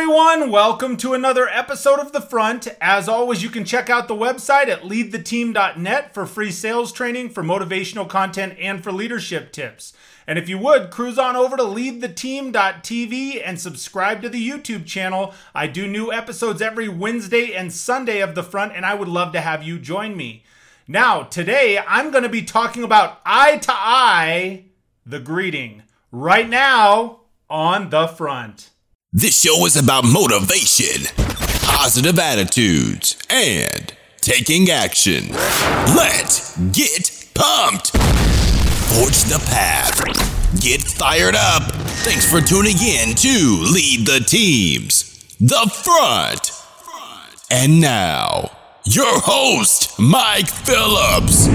everyone. Welcome to another episode of The Front. As always, you can check out the website at leadtheteam.net for free sales training, for motivational content, and for leadership tips. And if you would, cruise on over to leadtheteam.tv and subscribe to the YouTube channel. I do new episodes every Wednesday and Sunday of The Front, and I would love to have you join me. Now, today I'm going to be talking about eye to eye, the greeting, right now on The Front. This show is about motivation, positive attitudes, and taking action. Let's get pumped. Forge the path. Get fired up. Thanks for tuning in to Lead the Teams, The Front. And now, your host, Mike Phillips.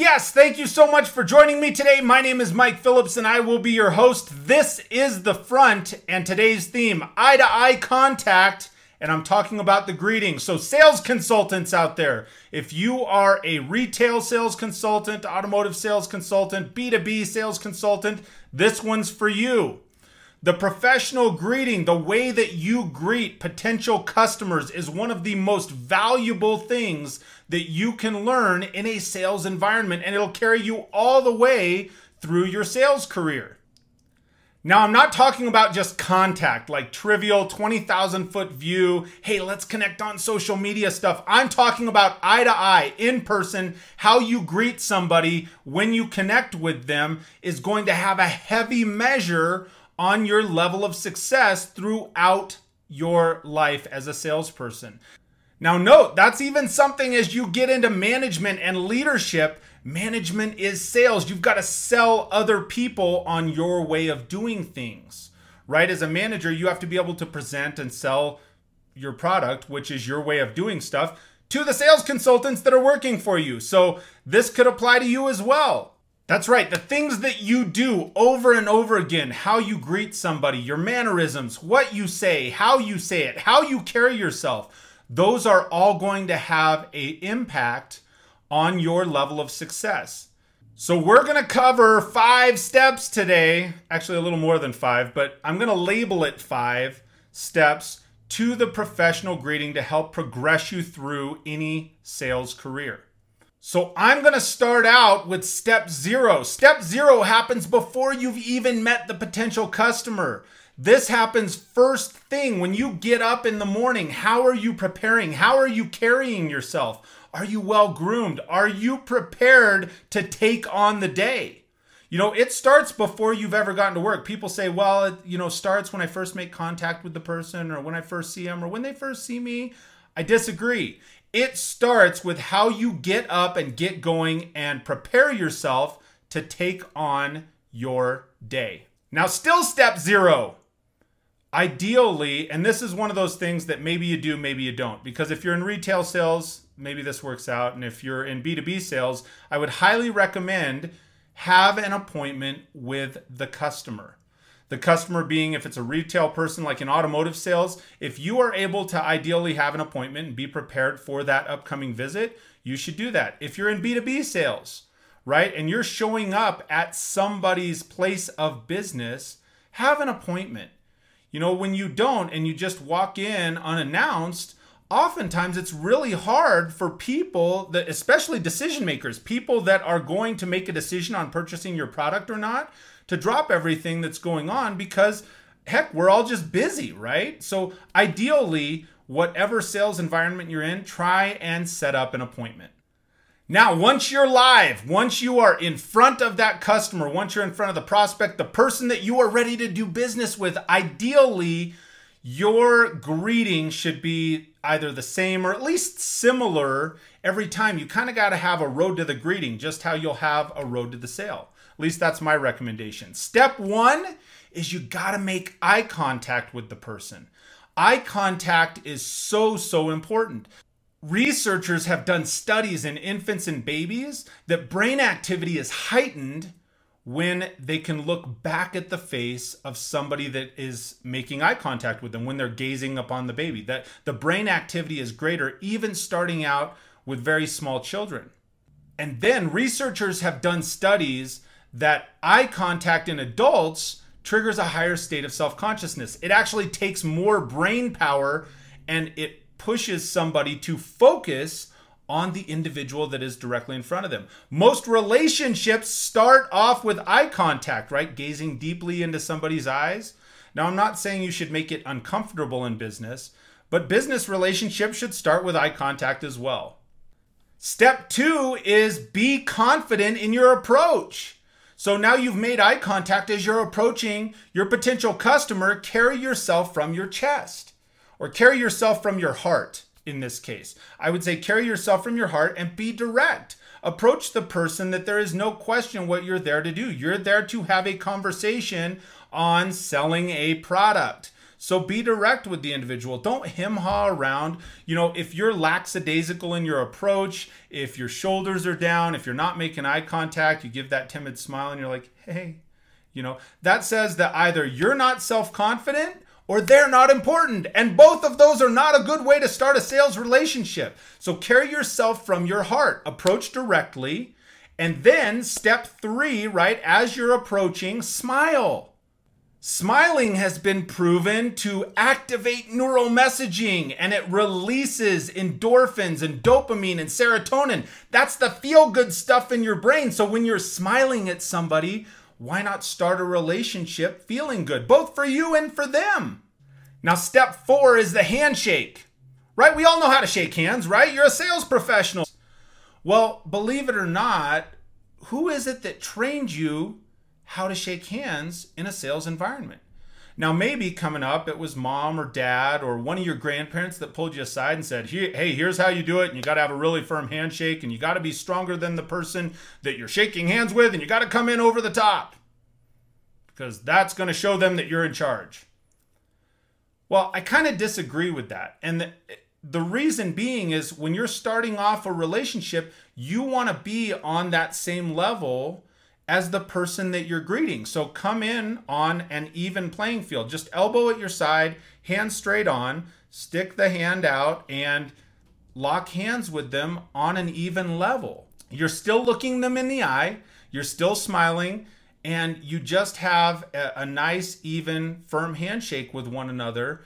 Yes, thank you so much for joining me today. My name is Mike Phillips and I will be your host. This is The Front and today's theme eye to eye contact. And I'm talking about the greeting. So, sales consultants out there, if you are a retail sales consultant, automotive sales consultant, B2B sales consultant, this one's for you. The professional greeting, the way that you greet potential customers, is one of the most valuable things that you can learn in a sales environment, and it'll carry you all the way through your sales career. Now, I'm not talking about just contact, like trivial 20,000 foot view, hey, let's connect on social media stuff. I'm talking about eye to eye, in person, how you greet somebody when you connect with them is going to have a heavy measure on your level of success throughout your life as a salesperson. Now, note that's even something as you get into management and leadership. Management is sales. You've got to sell other people on your way of doing things, right? As a manager, you have to be able to present and sell your product, which is your way of doing stuff, to the sales consultants that are working for you. So, this could apply to you as well. That's right. The things that you do over and over again, how you greet somebody, your mannerisms, what you say, how you say it, how you carry yourself, those are all going to have a impact on your level of success. So we're going to cover 5 steps today, actually a little more than 5, but I'm going to label it 5 steps to the professional greeting to help progress you through any sales career. So I'm going to start out with step zero. Step zero happens before you've even met the potential customer. This happens first thing when you get up in the morning. How are you preparing? How are you carrying yourself? Are you well groomed? Are you prepared to take on the day? You know, it starts before you've ever gotten to work. People say, well, it, you know, starts when I first make contact with the person or when I first see them or when they first see me. I disagree. It starts with how you get up and get going and prepare yourself to take on your day. Now, still step zero. Ideally, and this is one of those things that maybe you do, maybe you don't, because if you're in retail sales, maybe this works out. And if you're in B2B sales, I would highly recommend have an appointment with the customer. The customer being, if it's a retail person like in automotive sales, if you are able to ideally have an appointment and be prepared for that upcoming visit, you should do that. If you're in B2B sales, right, and you're showing up at somebody's place of business, have an appointment. You know, when you don't and you just walk in unannounced, oftentimes it's really hard for people that especially decision makers people that are going to make a decision on purchasing your product or not to drop everything that's going on because heck, we're all just busy, right? So ideally, whatever sales environment you're in, try and set up an appointment. Now, once you're live, once you are in front of that customer, once you're in front of the prospect, the person that you are ready to do business with, ideally, your greeting should be either the same or at least similar every time. You kind of got to have a road to the greeting, just how you'll have a road to the sale. At least that's my recommendation. Step one is you got to make eye contact with the person. Eye contact is so, so important. Researchers have done studies in infants and babies that brain activity is heightened when they can look back at the face of somebody that is making eye contact with them when they're gazing upon the baby that the brain activity is greater even starting out with very small children and then researchers have done studies that eye contact in adults triggers a higher state of self consciousness. It actually takes more brain power and it pushes somebody to focus on the individual that is directly in front of them. Most relationships start off with eye contact, right? Gazing deeply into somebody's eyes. Now, I'm not saying you should make it uncomfortable in business, but business relationships should start with eye contact as well. Step two is be confident in your approach. So now you've made eye contact as you're approaching your potential customer, carry yourself from your chest or carry yourself from your heart in this case. I would say carry yourself from your heart and be direct. Approach the person that there is no question what you're there to do. You're there to have a conversation on selling a product. So be direct with the individual. Don't hem haw around. You know, if you're lackadaisical in your approach, if your shoulders are down, if you're not making eye contact, you give that timid smile and you're like, hey, you know, that says that either you're not self confident or they're not important. And both of those are not a good way to start a sales relationship. So carry yourself from your heart, approach directly. And then step three, right, as you're approaching, smile. Smiling has been proven to activate neural messaging and it releases endorphins and dopamine and serotonin. That's the feel good stuff in your brain. So when you're smiling at somebody, why not start a relationship feeling good, both for you and for them? Now, step four is the handshake, right? We all know how to shake hands, right? You're a sales professional. Well, believe it or not, who is it that trained you how to shake hands in a sales environment? Now, maybe coming up, it was mom or dad or one of your grandparents that pulled you aside and said, Hey, here's how you do it. And you got to have a really firm handshake and you got to be stronger than the person that you're shaking hands with. And you got to come in over the top because that's going to show them that you're in charge. Well, I kind of disagree with that. And the, the reason being is when you're starting off a relationship, you want to be on that same level as the person that you're greeting. So come in on an even playing field. Just elbow at your side, hand straight on, stick the hand out, and lock hands with them on an even level. You're still looking them in the eye, you're still smiling, and you just have a, a nice, even, firm handshake with one another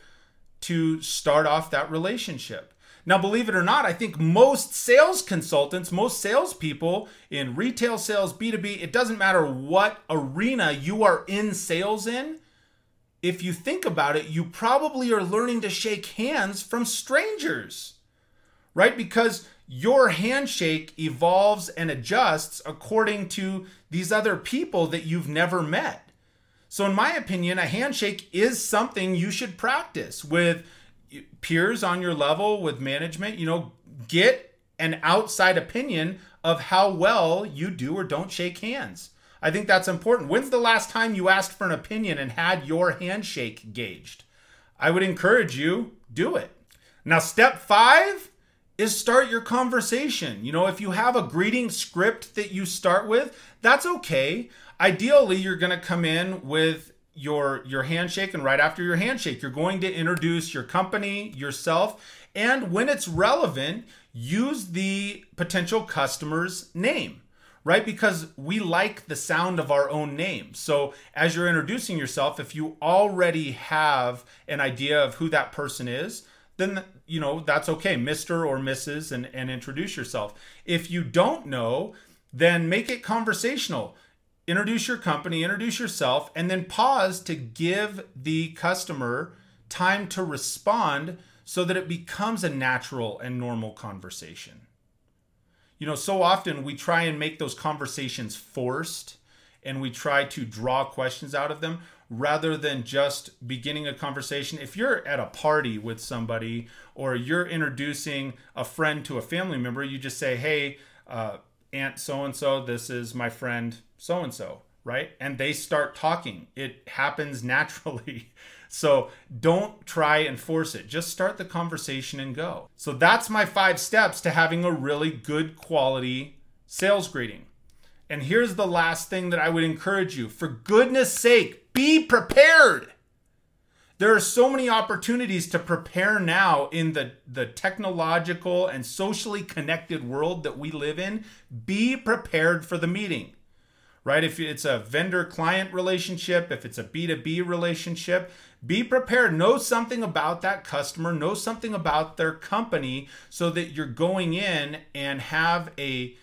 to start off that relationship. Now, believe it or not, I think most sales consultants, most salespeople in retail sales, B2B, it doesn't matter what arena you are in sales in. If you think about it, you probably are learning to shake hands from strangers, right? Because your handshake evolves and adjusts according to these other people that you've never met. So, in my opinion, a handshake is something you should practice with peers on your level with management, you know, get an outside opinion of how well you do or don't shake hands. I think that's important. When's the last time you asked for an opinion and had your handshake gauged? I would encourage you do it. Now step 5 is start your conversation. You know, if you have a greeting script that you start with, that's okay. Ideally, you're going to come in with your your handshake and right after your handshake you're going to introduce your company yourself and when it's relevant use the potential customer's name right? Because we like the sound of our own name. So as you're introducing yourself if you already have an idea of who that person is then you know that's okay. Mr or mrs and, and introduce yourself. If you don't know then make it conversational introduce your company, introduce yourself, and then pause to give the customer time to respond so that it becomes a natural and normal conversation. You know, so often we try and make those conversations forced and we try to draw questions out of them rather than just beginning a conversation. If you're at a party with somebody or you're introducing a friend to a family member, you just say, Hey, uh, Aunt so and so, this is my friend so and so, right? And they start talking. It happens naturally. So don't try and force it. Just start the conversation and go. So that's my five steps to having a really good quality sales greeting. And here's the last thing that I would encourage you for goodness sake, be prepared. There are so many opportunities to prepare now in the, the technological and socially connected world that we live in. Be prepared for the meeting right? If it's a vendor client relationship, if it's a B2B relationship, be prepared. Know something about that customer, know something about their company so that you're going in and have a,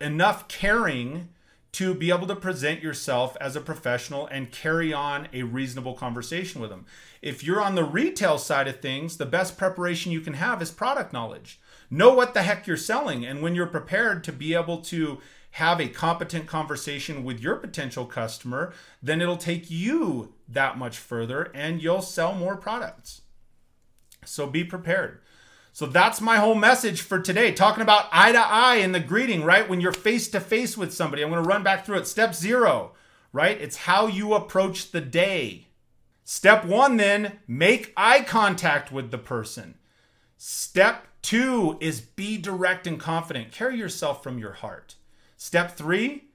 enough caring to be able to present yourself as a professional and carry on a reasonable conversation with them. If you're on the retail side of things, the best preparation you can have is product knowledge. Know what the heck you're selling. And when you're prepared to be able to have a competent conversation with your potential customer, then it'll take you that much further and you'll sell more products. So be prepared. So that's my whole message for today, talking about eye to eye in the greeting, right? When you're face to face with somebody, I'm going to run back through it. Step zero, right? It's how you approach the day. Step one, then, make eye contact with the person. Step two is be direct and confident. Carry yourself from your heart. Step three,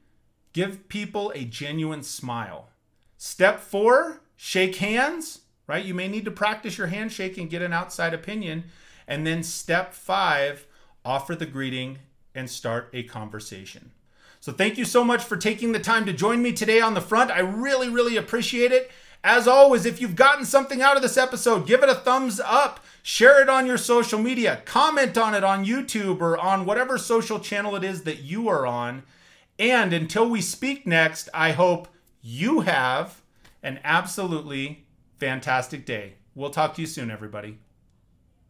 give people a genuine smile. Step four, shake hands, right? You may need to practice your handshake and get an outside opinion. And then step five, offer the greeting and start a conversation. So thank you so much for taking the time to join me today on the front. I really, really appreciate it. As always, if you've gotten something out of this episode, give it a thumbs up, share it on your social media, comment on it on YouTube or on whatever social channel it is that you are on. And until we speak next, I hope you have an absolutely fantastic day. We'll talk to you soon, everybody.